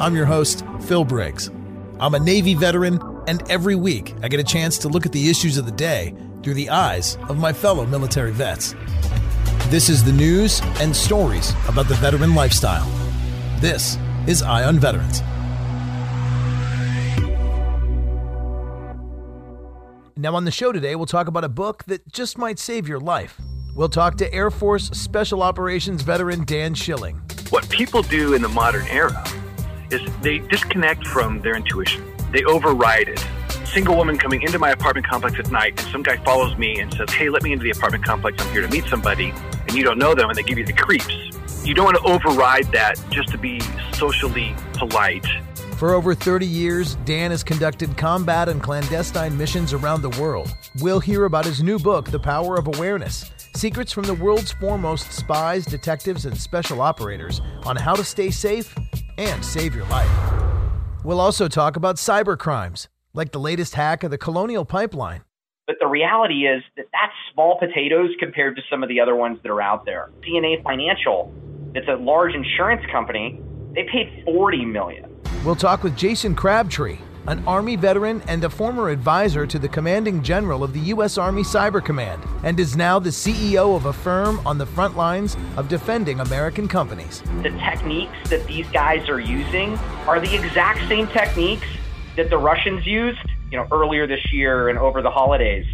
I'm your host, Phil Briggs. I'm a Navy veteran, and every week I get a chance to look at the issues of the day through the eyes of my fellow military vets. This is the news and stories about the veteran lifestyle. This is Eye on Veterans. Now, on the show today, we'll talk about a book that just might save your life. We'll talk to Air Force Special Operations veteran Dan Schilling. What people do in the modern era is they disconnect from their intuition. They override it. Single woman coming into my apartment complex at night, and some guy follows me and says, Hey, let me into the apartment complex. I'm here to meet somebody. And you don't know them, and they give you the creeps. You don't want to override that just to be socially polite. For over 30 years, Dan has conducted combat and clandestine missions around the world. We'll hear about his new book, The Power of Awareness Secrets from the world's foremost spies, detectives, and special operators on how to stay safe and save your life. We'll also talk about cyber crimes, like the latest hack of the Colonial Pipeline. But the reality is that that's small potatoes compared to some of the other ones that are out there. CNA Financial, it's a large insurance company, they paid 40 million. We'll talk with Jason Crabtree, an Army veteran and a former advisor to the commanding general of the U.S. Army Cyber Command, and is now the CEO of a firm on the front lines of defending American companies. The techniques that these guys are using are the exact same techniques that the Russians used, you know, earlier this year and over the holidays.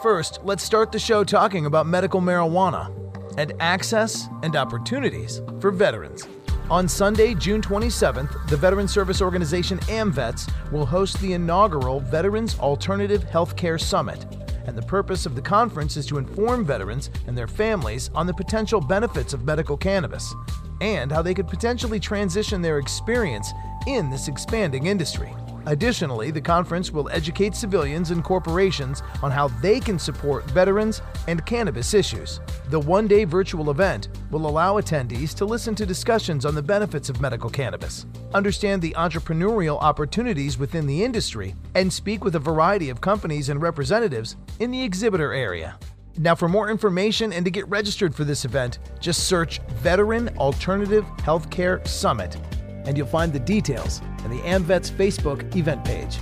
First, let's start the show talking about medical marijuana and access and opportunities for veterans. On Sunday, June 27th, the veteran service organization AMVETS will host the inaugural Veterans Alternative Healthcare Summit. And the purpose of the conference is to inform veterans and their families on the potential benefits of medical cannabis and how they could potentially transition their experience in this expanding industry. Additionally, the conference will educate civilians and corporations on how they can support veterans and cannabis issues. The one day virtual event will allow attendees to listen to discussions on the benefits of medical cannabis, understand the entrepreneurial opportunities within the industry, and speak with a variety of companies and representatives in the exhibitor area. Now, for more information and to get registered for this event, just search Veteran Alternative Healthcare Summit and you'll find the details in the AMVETS Facebook event page.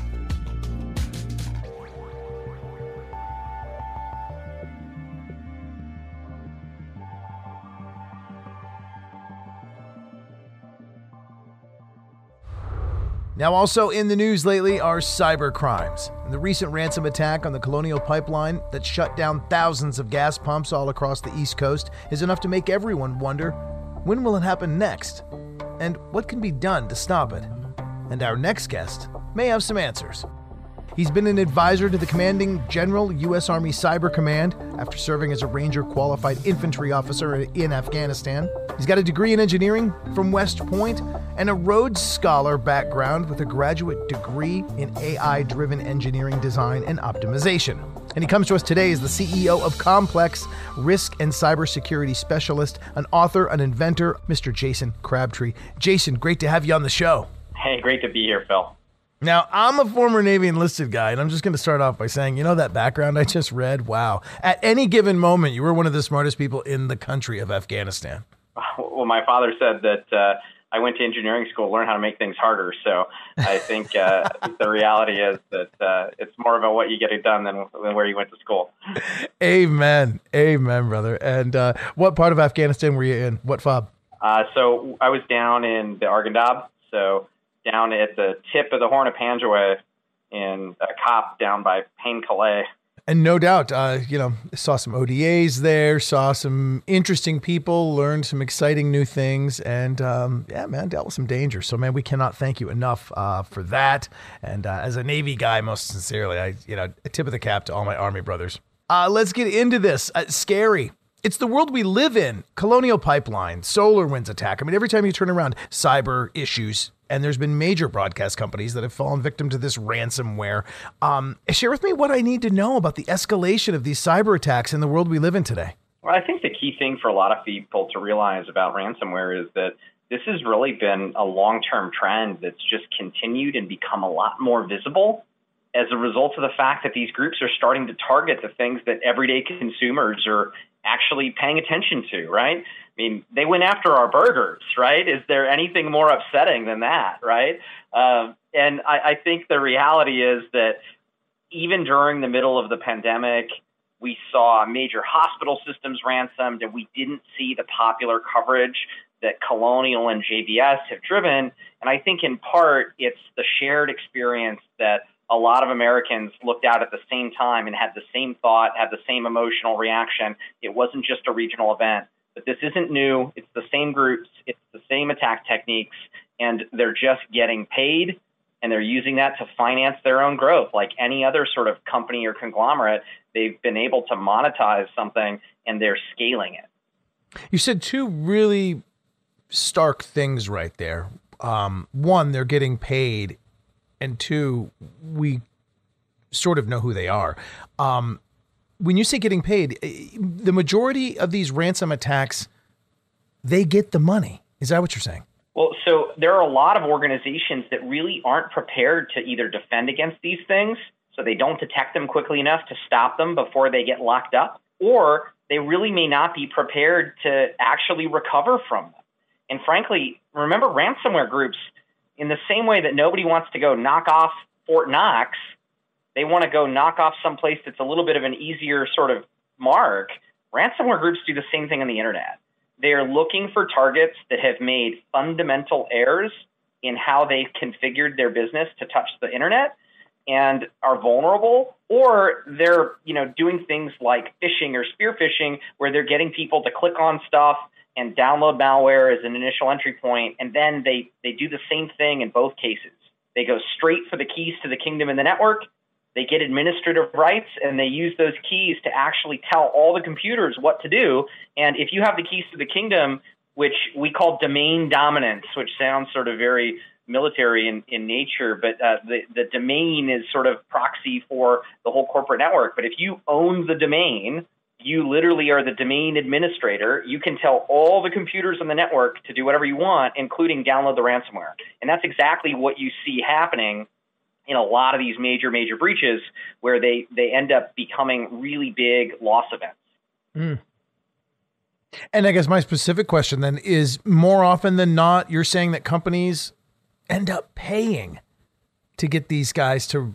Now, also in the news lately are cyber crimes. The recent ransom attack on the Colonial Pipeline that shut down thousands of gas pumps all across the East Coast is enough to make everyone wonder when will it happen next? And what can be done to stop it. And our next guest may have some answers. He's been an advisor to the commanding general, U.S. Army Cyber Command, after serving as a Ranger qualified infantry officer in Afghanistan. He's got a degree in engineering from West Point and a Rhodes Scholar background with a graduate degree in AI driven engineering design and optimization. And he comes to us today as the CEO of QOMPLX, risk and cybersecurity specialist, an author, an inventor, Mr. Jason Crabtree. Jason, great to have you on the show. Hey, great to be here, Phil. Now, I'm a former Navy enlisted guy, and I'm just going to start off by saying, you know, that background I just read? Wow. At any given moment, you were one of the smartest people in the country of Afghanistan. Well, my father said that uh, I went to engineering school to learn how to make things harder. So I think uh, the reality is that uh, it's more about what you get it done than, than where you went to school. Amen. Amen, brother. And uh, what part of Afghanistan were you in? What FOB? Uh, so I was down in the Arghandab. So down at the tip of the Horn of Panjwai in a cop down by Pain Calais. And no doubt, uh, you know, saw some ODAs there, saw some interesting people, learned some exciting new things, and um, yeah, man, dealt with some danger. So, man, we cannot thank you enough uh, for that. And uh, as a Navy guy, most sincerely, I, you know, a tip of the cap to all my Army brothers. Uh, let's get into this. Uh, scary. It's the world we live in. Colonial Pipeline, SolarWinds attack. I mean, every time you turn around, cyber issues, and there's been major broadcast companies that have fallen victim to this ransomware. Um, share with me what I need to know about the escalation of these cyber attacks in the world we live in today. Well, I think the key thing for a lot of people to realize about ransomware is that this has really been a long term trend that's just continued and become a lot more visible as a result of the fact that these groups are starting to target the things that everyday consumers are actually paying attention to, right? I mean, they went after our burgers, right? Is there anything more upsetting than that, right? Um, and I, I think the reality is that even during the middle of the pandemic, we saw major hospital systems ransomed, and we didn't see the popular coverage that Colonial and JBS have driven. And I think in part, it's the shared experience that a lot of Americans looked out at the same time and had the same thought, had the same emotional reaction. It wasn't just a regional event. But this isn't new. It's the same groups, it's the same attack techniques, and they're just getting paid and they're using that to finance their own growth. Like any other sort of company or conglomerate, they've been able to monetize something and they're scaling it. You said two really stark things right there. Um, one, they're getting paid, and two, we sort of know who they are. Um, when you say getting paid, eh, the majority of these ransom attacks, they get the money. Is that what you're saying? Well, so there are a lot of organizations that really aren't prepared to either defend against these things, so they don't detect them quickly enough to stop them before they get locked up, or they really may not be prepared to actually recover from them. And frankly, remember ransomware groups, in the same way that nobody wants to go knock off Fort Knox they want to go knock off someplace that's a little bit of an easier sort of mark. Ransomware groups do the same thing on the internet. They are looking for targets that have made fundamental errors in how they've configured their business to touch the internet and are vulnerable or they're you know doing things like phishing or spear phishing where they're getting people to click on stuff and download malware as an initial entry point and then they they do the same thing in both cases they go straight for the keys to the kingdom in the network they get administrative rights and they use those keys to actually tell all the computers what to do. And if you have the keys to the kingdom, which we call domain dominance, which sounds sort of very military in, in nature, but uh, the, the domain is sort of proxy for the whole corporate network. But if you own the domain, you literally are the domain administrator. You can tell all the computers on the network to do whatever you want, including download the ransomware. And that's exactly what you see happening in a lot of these major major breaches where they they end up becoming really big loss events. Mm. And I guess my specific question then is more often than not, you're saying that companies end up paying to get these guys to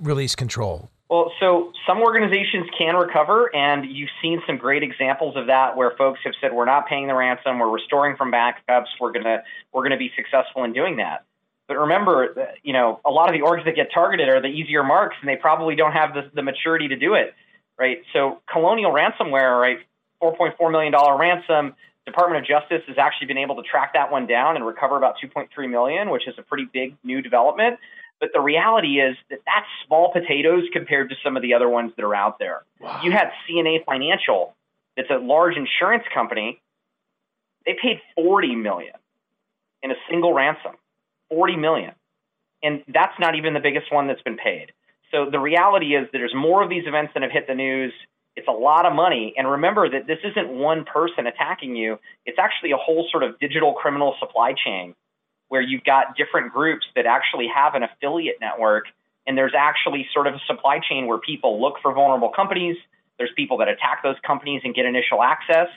release control. Well, so some organizations can recover, and you've seen some great examples of that where folks have said, "We're not paying the ransom, we're restoring from backups, we're gonna we're gonna be successful in doing that." But remember, you know, a lot of the orgs that get targeted are the easier marks, and they probably don't have the, the maturity to do it, right? So Colonial ransomware, right, $4.4 million ransom. Department of Justice has actually been able to track that one down and recover about 2.3 million, which is a pretty big new development. But the reality is that that's small potatoes compared to some of the other ones that are out there. Wow. You had CNA Financial, that's a large insurance company. They paid 40 million in a single ransom. 40 million. And that's not even the biggest one that's been paid. So the reality is that there's more of these events that have hit the news. It's a lot of money. And remember that this isn't one person attacking you, it's actually a whole sort of digital criminal supply chain where you've got different groups that actually have an affiliate network. And there's actually sort of a supply chain where people look for vulnerable companies. There's people that attack those companies and get initial access.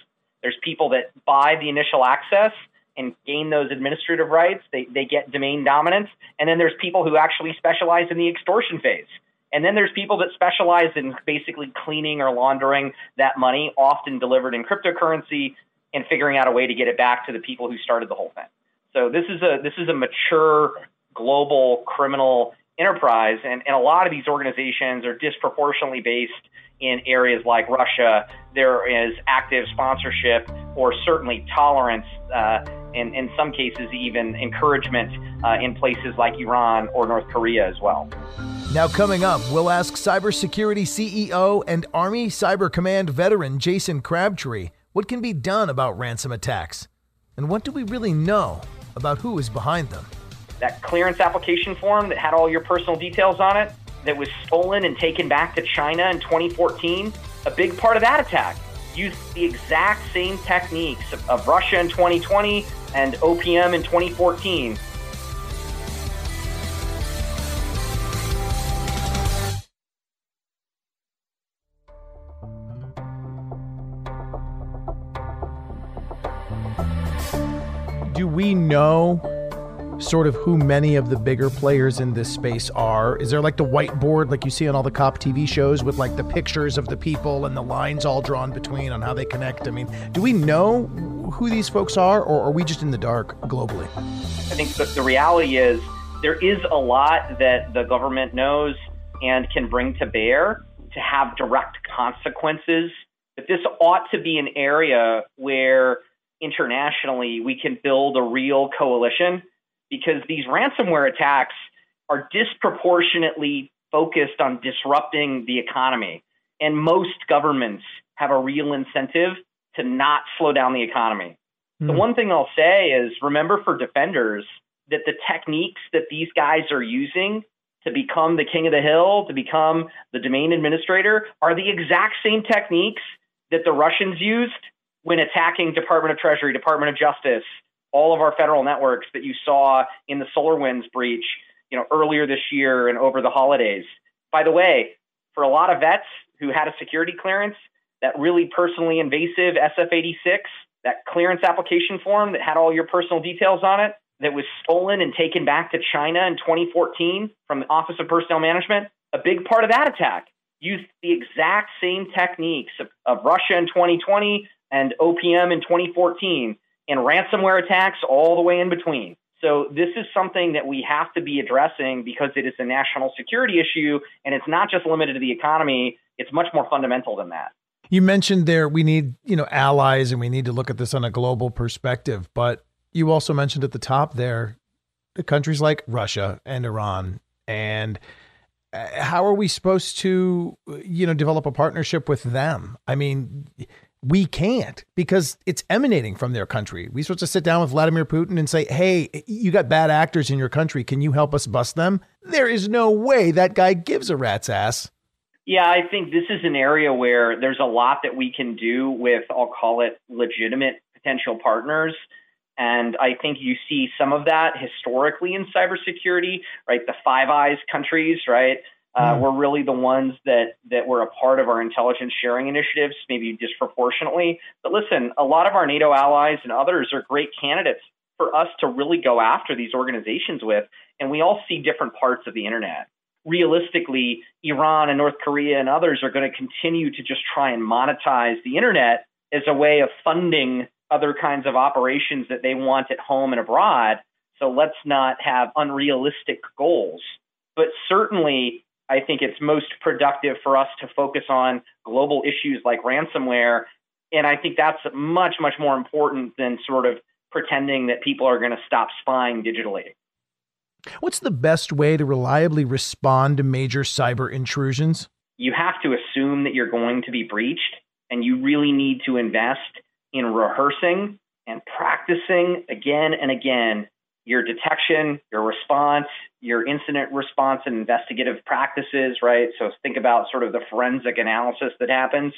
There's people that buy the initial access and gain those administrative rights. They, they get domain dominance. And then there's people who actually specialize in the extortion phase. And then there's people that specialize in basically cleaning or laundering that money, often delivered in cryptocurrency, and figuring out a way to get it back to the people who started the whole thing. So this is a this is a mature global criminal enterprise, and, and a lot of these organizations are disproportionately based in areas like Russia. There is active sponsorship or certainly tolerance, uh, in some cases even encouragement uh, in places like Iran or North Korea as well. Now, coming up, we'll ask cybersecurity CEO and Army Cyber Command veteran Jason Crabtree what can be done about ransom attacks, and what do we really know about who is behind them. That clearance application form that had all your personal details on it, that was stolen and taken back to China in 2014, a big part of that attack. Used the exact same techniques of, of Russia in 2020 and OPM in 2014 do we know sort of who many of the bigger players in this space are? Is there like the whiteboard like you see on all the cop TV shows with like the pictures of the people and the lines all drawn between on how they connect? I mean, do we know who these folks are or are we just in the dark globally? I think the, the reality is there is a lot that the government knows and can bring to bear to have direct consequences. But this ought to be an area where internationally we can build a real coalition because these ransomware attacks are disproportionately focused on disrupting the economy. And most governments have a real incentive to not slow down the economy. Mm. The hmm. one thing I'll say is remember for defenders that the techniques that these guys are using to become the king of the hill, to become the domain administrator, are the exact same techniques that the Russians used when attacking Department of Treasury, Department of Justice, all of our federal networks that you saw in the SolarWinds breach, you know, earlier this year and over the holidays. By the way, for a lot of vets who had a security clearance, that really personally invasive SF86, that clearance application form that had all your personal details on it, that was stolen and taken back to China in 2014 from the Office of Personnel Management, a big part of that attack used the exact same techniques of, of Russia in 2020, and OPM in 2014, and ransomware attacks all the way in between. So this is something that we have to be addressing because it is a national security issue, and it's not just limited to the economy. It's much more fundamental than that. You mentioned there we need you know allies, and we need to look at this on a global perspective. But you also mentioned at the top there the countries like Russia and Iran and uh, how are we supposed to you know develop a partnership with them i mean we can't because it's emanating from their country. We supposed to sit down with Vladimir Putin and say, "Hey, you got bad actors in your country. Can you help us bust them?" There is no way that guy gives a rat's ass. Yeah, I think this is an area where there's a lot that we can do with I'll call it legitimate potential partners. And I think you see some of that historically in cybersecurity, right? The Five Eyes countries, right? Uh, mm. were really the ones that that were a part of our intelligence sharing initiatives, maybe disproportionately. But listen, a lot of our NATO allies and others are great candidates for us to really go after these organizations with, and we all see different parts of the internet. Realistically, Iran and North Korea and others are going to continue to just try and monetize the internet as a way of funding other kinds of operations that they want at home and abroad. So let's not have unrealistic goals. But certainly, I think it's most productive for us to focus on global issues like ransomware. And I think that's much, much more important than sort of pretending that people are going to stop spying digitally. What's the best way to reliably respond to major cyber intrusions? You have to assume that you're going to be breached, and you really need to invest in rehearsing and practicing again and again your detection, your response, your incident response and investigative practices, right? So think about sort of the forensic analysis that happens,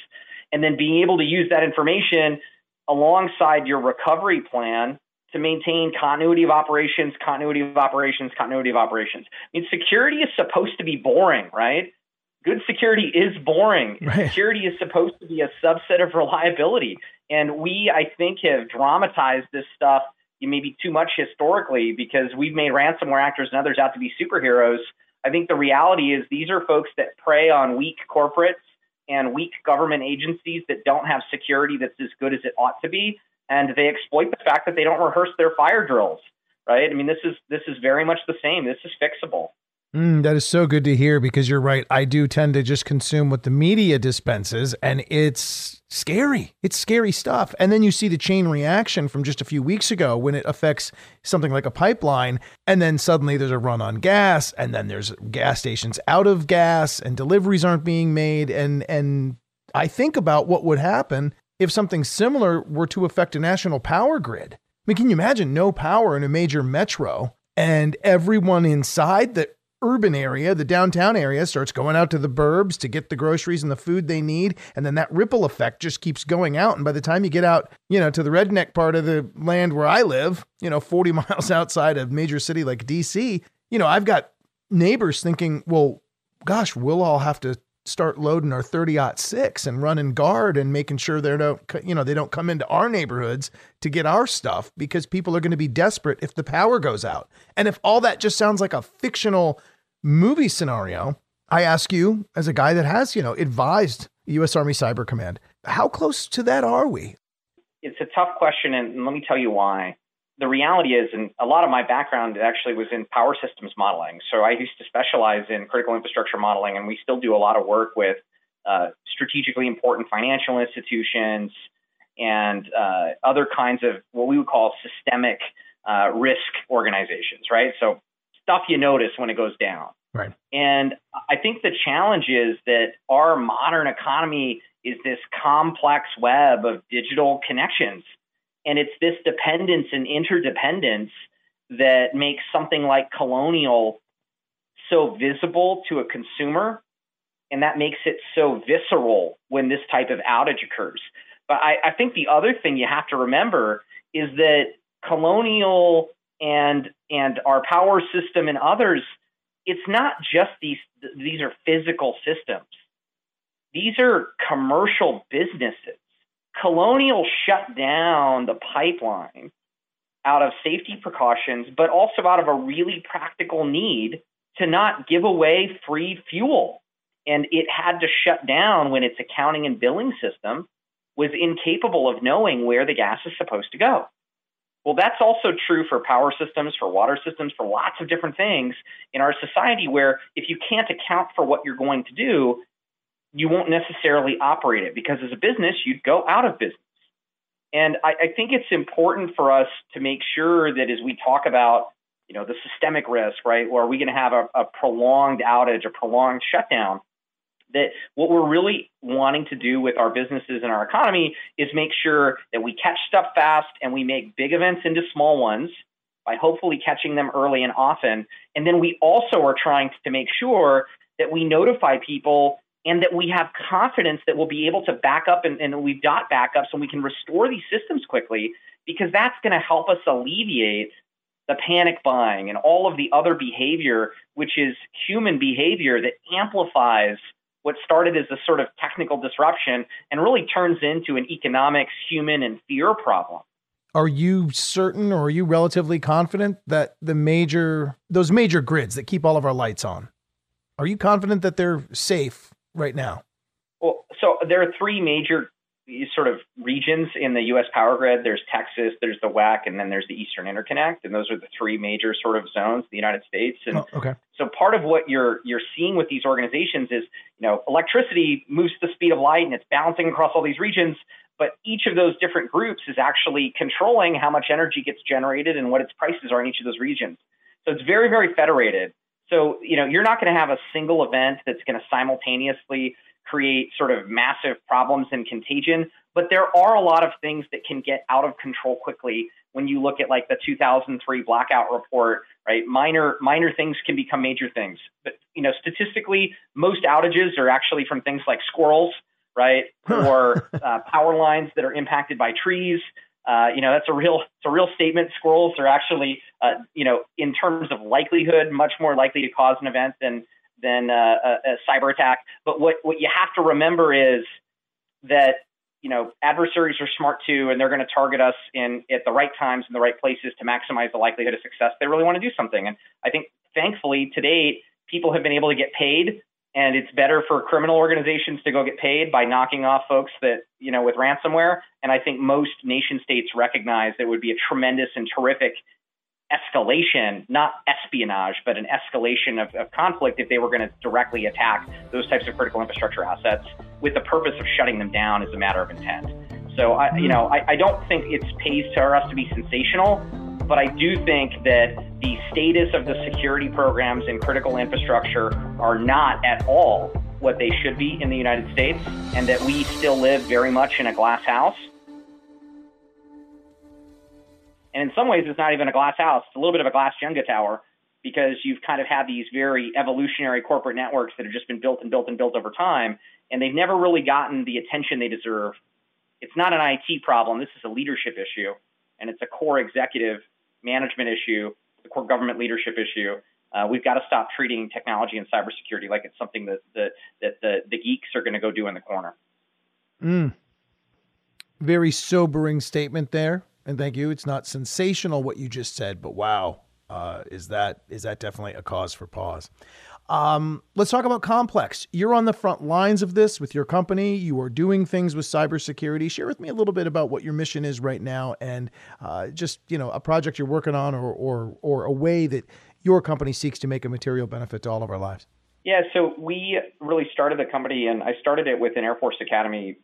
and then being able to use that information alongside your recovery plan to maintain continuity of operations, continuity of operations, continuity of operations. I mean, security is supposed to be boring, right? Good security is boring. Right. Security is supposed to be a subset of reliability. And we, I think, have dramatized this stuff maybe too much historically because we've made ransomware actors and others out to be superheroes. I think the reality is these are folks that prey on weak corporates and weak government agencies that don't have security that's as good as it ought to be. And they exploit the fact that they don't rehearse their fire drills right? I mean this is this is very much the same. This is fixable Mm, that is so good to hear because you're right. I do tend to just consume what the media dispenses, and it's scary. It's scary stuff. And then you see the chain reaction from just a few weeks ago when it affects something like a pipeline, and then suddenly there's a run on gas, and then there's gas stations out of gas, and deliveries aren't being made. And and I think about what would happen if something similar were to affect a national power grid. I mean, can you imagine no power in a major metro? And everyone inside the urban area, the downtown area, starts going out to the burbs to get the groceries and the food they need. And then that ripple effect just keeps going out. And by the time you get out, you know, to the redneck part of the land where I live, you know, 40 miles outside of major city like DC, you know, I've got neighbors thinking, well, gosh, we'll all have to start loading our 30 six and running guard and making sure they don't you know they don't come into our neighborhoods to get our stuff because people are going to be desperate if the power goes out and if all that just sounds like a fictional movie scenario, I ask you, as a guy that has, you know, advised U.S. Army Cyber Command, how close to that are we? It's a tough question, and let me tell you why. The reality is, and a lot of my background actually was in power systems modeling. So I used to specialize in critical infrastructure modeling, and we still do a lot of work with uh, strategically important financial institutions and uh, other kinds of what we would call systemic uh, risk organizations, right? So stuff you notice when it goes down. Right. And I think the challenge is that our modern economy is this complex web of digital connections. And it's this dependence and interdependence that makes something like colonial so visible to a consumer. And that makes it so visceral when this type of outage occurs. But I, I think the other thing you have to remember is that colonial and and our power system and others it's not just these these are physical systems. These are commercial businesses. Colonial shut down the pipeline out of safety precautions but also out of a really practical need to not give away free fuel. And it had to shut down when its accounting and billing system was incapable of knowing where the gas is supposed to go well, that's also true for power systems, for water systems, for lots of different things in our society where if you can't account for what you're going to do, you won't necessarily operate it because as a business, you'd go out of business. And I, I think it's important for us to make sure that as we talk about, you know, the systemic risk, right, or are we going to have a, a prolonged outage, a prolonged shutdown, that what we're really wanting to do with our businesses and our economy is make sure that we catch stuff fast and we make big events into small ones by hopefully catching them early and often. And then we also are trying to make sure that we notify people and that we have confidence that we'll be able to back up and, and we've got backups and we can restore these systems quickly because that's going to help us alleviate the panic buying and all of the other behavior, which is human behavior that amplifies what started as a sort of technical disruption and really turns into an economics, human, and fear problem. Are you certain or are you relatively confident that the major, those major grids that keep all of our lights on, are you confident that they're safe right now? Well, so there are three major sort of regions in the U.S. power grid. There's Texas, there's the WECC, and then there's the Eastern Interconnect, and those are the three major sort of zones in the United States. And oh, okay. so part of what you're you're seeing with these organizations is, you know, electricity moves to the speed of light, and it's bouncing across all these regions. But each of those different groups is actually controlling how much energy gets generated and what its prices are in each of those regions. So it's very, very federated. So, you know, you're not going to have a single event that's going to simultaneously create sort of massive problems and contagion, but there are a lot of things that can get out of control quickly when you look at like the 2003 blackout report, right? Minor minor things can become major things. But you know, statistically, most outages are actually from things like squirrels, right, or uh, power lines that are impacted by trees. Uh, you know, that's a real it's a real statement. Squirrels are actually, uh, you know, in terms of likelihood, much more likely to cause an event than than uh, a, a cyber attack. But what what you have to remember is that you know, adversaries are smart too, and they're going to target us in at the right times in the right places to maximize the likelihood of success. They really want to do something, and I think thankfully to date, people have been able to get paid, and it's better for criminal organizations to go get paid by knocking off folks that you know with ransomware. And I think most nation states recognize that it would be a tremendous and terrific escalation, not espionage, but an escalation of, of conflict if they were going to directly attack those types of critical infrastructure assets with the purpose of shutting them down as a matter of intent. So, I, you know, I, I don't think it's pays for us to be sensational, but I do think that the status of the security programs in critical infrastructure are not at all what they should be in the United States, and that we still live very much in a glass house. And in some ways, it's not even a glass house, it's a little bit of a glass Jenga tower because you've kind of had these very evolutionary corporate networks that have just been built and built and built over time, and they've never really gotten the attention they deserve. It's not an IT problem, this is a leadership issue, and it's a core executive management issue, the core government leadership issue. Uh, we've got to stop treating technology and cybersecurity like it's something that the, that the, the geeks are going to go do in the corner. Mm. Very sobering statement there and thank you. It's not sensational what you just said, but wow, uh, is that is that definitely a cause for pause? Um, let's talk about QOMPLX. You're on the front lines of this with your company. You are doing things with cybersecurity. Share with me a little bit about what your mission is right now, and uh, just you know a project you're working on, or or or a way that your company seeks to make a material benefit to all of our lives. Yeah, so we really started the company, and I started it with an Air Force Academy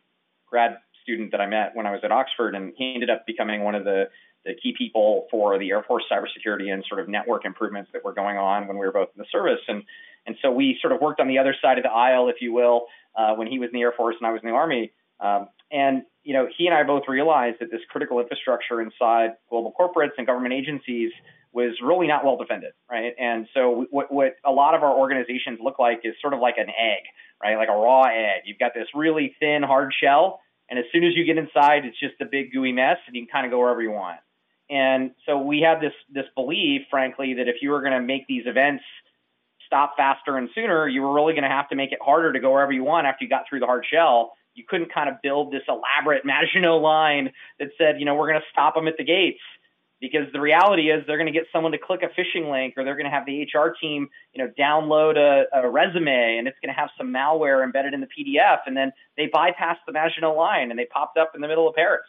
grad student that I met when I was at Oxford, and he ended up becoming one of the the key people for the Air Force cybersecurity and sort of network improvements that were going on when we were both in the service. And and so we sort of worked on the other side of the aisle, if you will, uh, when he was in the Air Force and I was in the Army. Um, and you know, he and I both realized that this critical infrastructure inside global corporates and government agencies was really not well defended, right? And so what, what a lot of our organizations look like is sort of like an egg, right? Like a raw egg. You've got this really thin, hard shell, and as soon as you get inside, it's just a big gooey mess, and you can kind of go wherever you want. And so we have this this belief, frankly, that if you were going to make these events stop faster and sooner, you were really going to have to make it harder to go wherever you want after you got through the hard shell. You couldn't kind of build this elaborate Maginot line that said, you know, we're going to stop them at the gates because the reality is they're going to get someone to click a phishing link or they're going to have the HR team, you know, download a, a resume and it's going to have some malware embedded in the PDF and then they bypass the Maginot line and they popped up in the middle of Paris,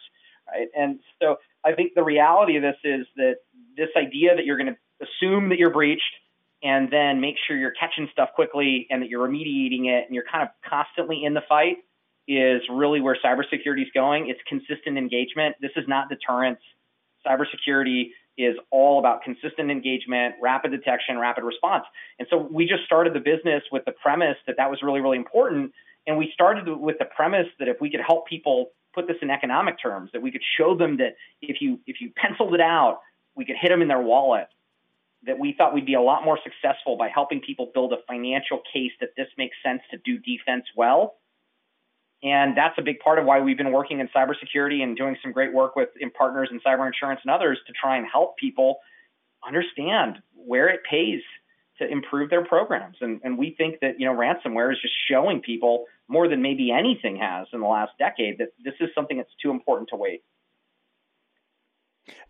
right? And so I think the reality of this is that this idea that you're going to assume that you're breached and then make sure you're catching stuff quickly and that you're remediating it and you're kind of constantly in the fight is really where cybersecurity is going. It's consistent engagement. This is not deterrence cybersecurity is all about consistent engagement, rapid detection, rapid response. And so we just started the business with the premise that that was really, really important. And we started with the premise that if we could help people put this in economic terms, that we could show them that if you if you penciled it out, we could hit them in their wallet. That we thought we'd be a lot more successful by helping people build a financial case that this makes sense to do defense well and that's a big part of why we've been working in cybersecurity and doing some great work with in partners in cyber insurance and others to try and help people understand where it pays to improve their programs. And, and we think that, you know, ransomware is just showing people more than maybe anything has in the last decade that this is something that's too important to wait.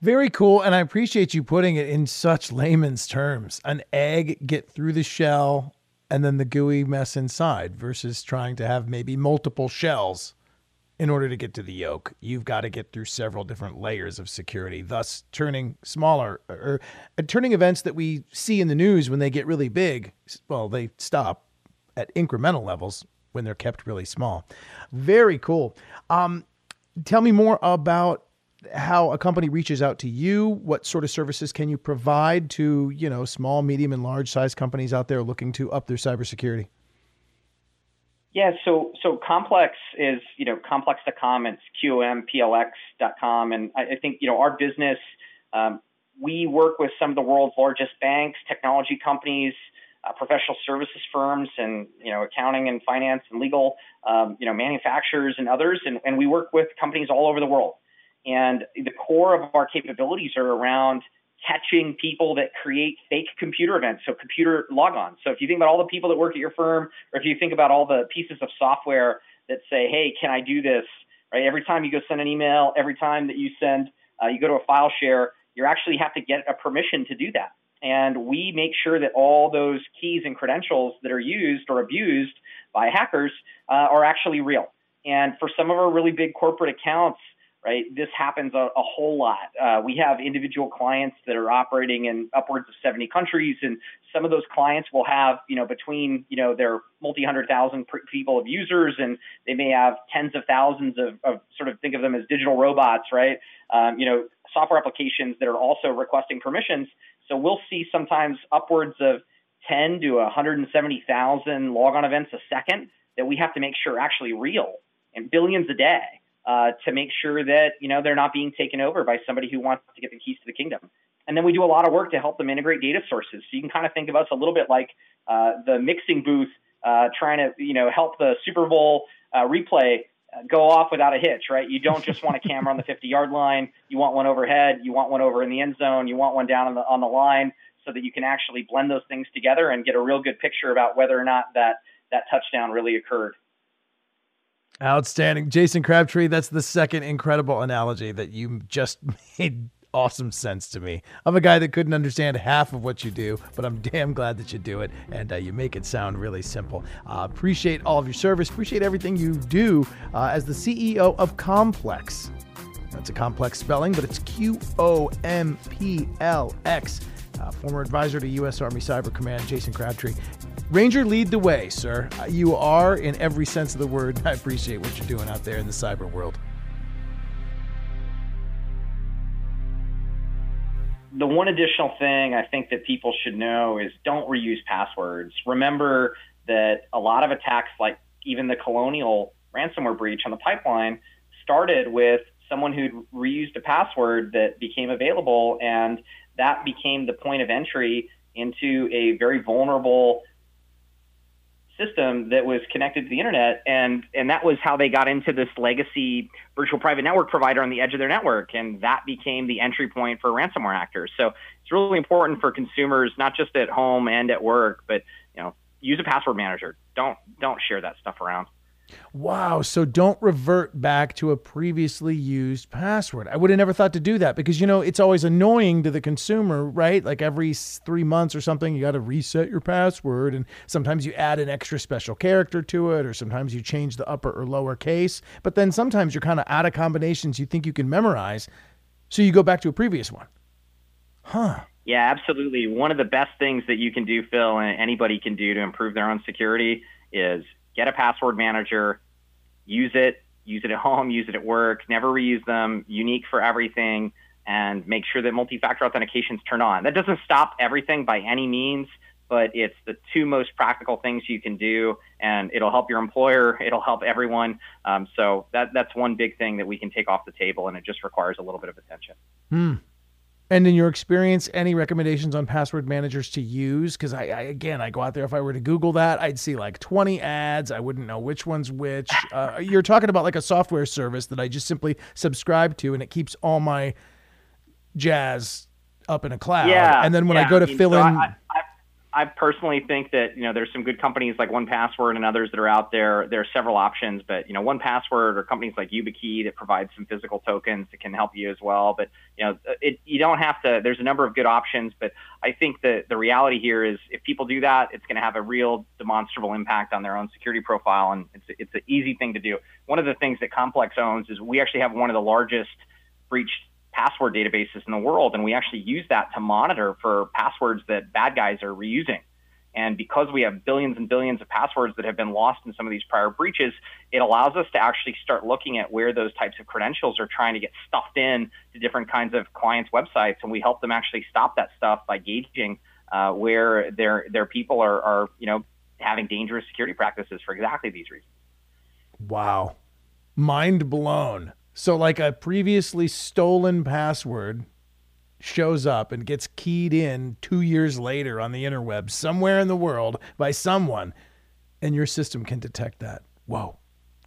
Very cool. And I appreciate you putting it in such layman's terms. An egg get through the shell, and then the gooey mess inside versus trying to have maybe multiple shells in order to get to the yolk. You've got to get through several different layers of security, thus turning smaller or, or turning events that we see in the news when they get really big, well, they stop at incremental levels when they're kept really small. Very cool. Um, tell me more about how a company reaches out to you. What sort of services can you provide to you know small, medium, and large size companies out there looking to up their cybersecurity? Yeah, so so QOMPLX is you know qomplx.com. It's qomplx.com, and I, I think you know our business. Um, we work with some of the world's largest banks, technology companies, uh, professional services firms, and you know accounting and finance and legal, um, you know manufacturers and others, and, and we work with companies all over the world. And the core of our capabilities are around catching people that create fake computer events, so computer logons. So if you think about all the people that work at your firm, or if you think about all the pieces of software that say, "Hey, can I do this?" Right? Every time you go send an email, every time that you send, uh, you go to a file share, you actually have to get a permission to do that. And we make sure that all those keys and credentials that are used or abused by hackers uh, are actually real. And for some of our really big corporate accounts, right? This happens a, a whole lot. Uh, we have individual clients that are operating in upwards of 70 countries, and some of those clients will have, you know, between, you know, their multi-hundred thousand people of users, and they may have tens of thousands of, of sort of think of them as digital robots, right? Um, you know, software applications that are also requesting permissions. So we'll see sometimes upwards of 10 to 170,000 logon events a second that we have to make sure are actually real and billions a day uh, to make sure that you know they're not being taken over by somebody who wants to get the keys to the kingdom. And then we do a lot of work to help them integrate data sources. So you can kind of think of us a little bit like uh, the mixing booth uh, trying to you know help the Super Bowl uh, replay uh, go off without a hitch, right? You don't just want a camera on the 50 yard line. You want one overhead. You want one over in the end zone. You want one down on the on the line so that you can actually blend those things together and get a real good picture about whether or not that that touchdown really occurred. Outstanding. Jason Crabtree, that's the second incredible analogy that you just made awesome sense to me. I'm a guy that couldn't understand half of what you do, but I'm damn glad that you do it and uh, you make it sound really simple. Uh, appreciate all of your service, appreciate everything you do uh, as the CEO of QOMPLX. That's a complex spelling, but it's Q O M P L X. Uh, former advisor to U.S. Army Cyber Command, Jason Crabtree. Ranger, lead the way, sir. Uh, you are, in every sense of the word. I appreciate what you're doing out there in the cyber world. The one additional thing I think that people should know is don't reuse passwords. Remember that a lot of attacks, like even the colonial ransomware breach on the pipeline, started with someone who'd reused a password that became available, and that became the point of entry into a very vulnerable system that was connected to the internet and and that was how they got into this legacy virtual private network provider on the edge of their network and that became the entry point for ransomware actors. So it's really important for consumers not just at home and at work but you know use a password manager. Don't don't share that stuff around Wow. So don't revert back to a previously used password. I would have never thought to do that because, you know, it's always annoying to the consumer, right? Like every three months or something, you got to reset your password. And sometimes you add an extra special character to it, or sometimes you change the upper or lower case. But then sometimes you're kind of out of combinations you think you can memorize. So you go back to a previous one. Huh. Yeah, absolutely. One of the best things that you can do, Phil, and anybody can do to improve their own security is get a password manager, use it, use it at home, use it at work, never reuse them, unique for everything, and make sure that multi factor authentication is turned on. That doesn't stop everything by any means, but it's the two most practical things you can do, and it'll help your employer, it'll help everyone. Um, so that, that's one big thing that we can take off the table, and it just requires a little bit of attention. Hmm. And in your experience, any recommendations on password managers to use? Because I, I, again, I go out there. If I were to Google that, I'd see like 20 ads. I wouldn't know which one's which. Uh, you're talking about like a software service that I just simply subscribe to, and it keeps all my jazz up in a cloud. Yeah, and then when yeah, I go to I mean, Phil so in, I, I, personally think that you know there's some good companies like 1Password and others that are out there. There are several options, but you know 1Password or companies like YubiKey that provide some physical tokens that can help you as well. But you know it, you don't have to. There's a number of good options, but I think that the reality here is if people do that, it's going to have a real demonstrable impact on their own security profile, and it's it's an easy thing to do. One of the things that QOMPLX owns is we actually have one of the largest breached password databases in the world, and we actually use that to monitor for passwords that bad guys are reusing. And because we have billions and billions of passwords that have been lost in some of these prior breaches, it allows us to actually start looking at where those types of credentials are trying to get stuffed in to different kinds of clients' websites. And we help them actually stop that stuff by gauging uh, where their, their people are, are, you know, having dangerous security practices for exactly these reasons. Wow. Mind blown. So, like a previously stolen password shows up and gets keyed in two years later on the interweb somewhere in the world by someone, and your system can detect that. Whoa.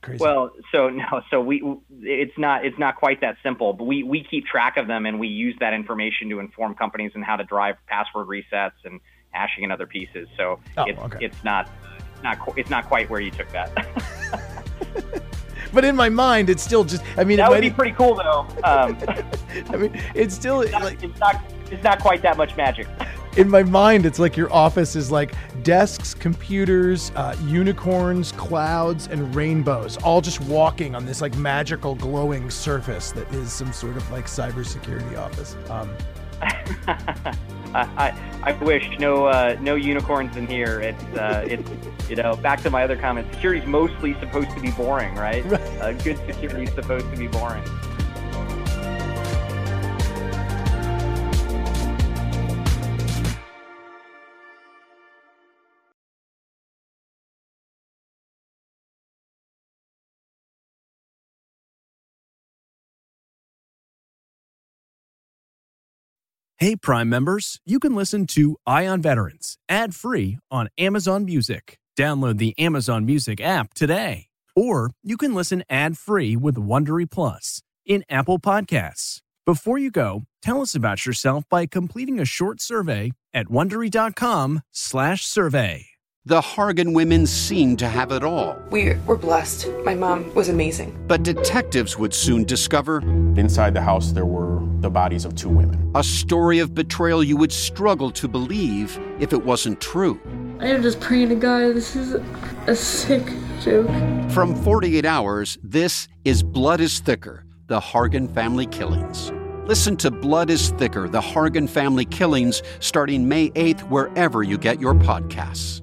Crazy. Well, so no, so we it's not it's not quite that simple, but we we keep track of them and we use that information to inform companies on how to drive password resets and hashing and other pieces. So Oh, it's okay. it's not not it's not quite where you took that. but in my mind, it's still just. I mean, that it would might, be pretty cool though. Um, I mean, it's still like it's not it's not quite that much magic. in my mind, it's like your office is like desks, computers, uh, unicorns, clouds, and rainbows, all just walking on this like magical glowing surface that is some sort of like cybersecurity office. Um, I, I, I wish no uh, no unicorns in here. It's uh, it's you know back to my other comment. Security's mostly supposed to be boring, right? Uh, good security is supposed to be boring. Hey, Prime members, you can listen to Eye on Veterans ad free on Amazon Music. Download the Amazon Music app today. Or you can listen ad free with Wondery Plus in Apple Podcasts. Before you go, tell us about yourself by completing a short survey at wondery.com/slash survey. The Hargan women seemed to have it all. We were blessed. My mom was amazing. But detectives would soon discover Inside the house, there were the bodies of two women. a story of betrayal you would struggle to believe if it wasn't true. I am just praying to God. This is a sick joke. From 48 Hours, this is Blood is Thicker The Hargan Family Killings. Listen to Blood is Thicker The Hargan Family Killings starting May 8th, wherever you get your podcasts.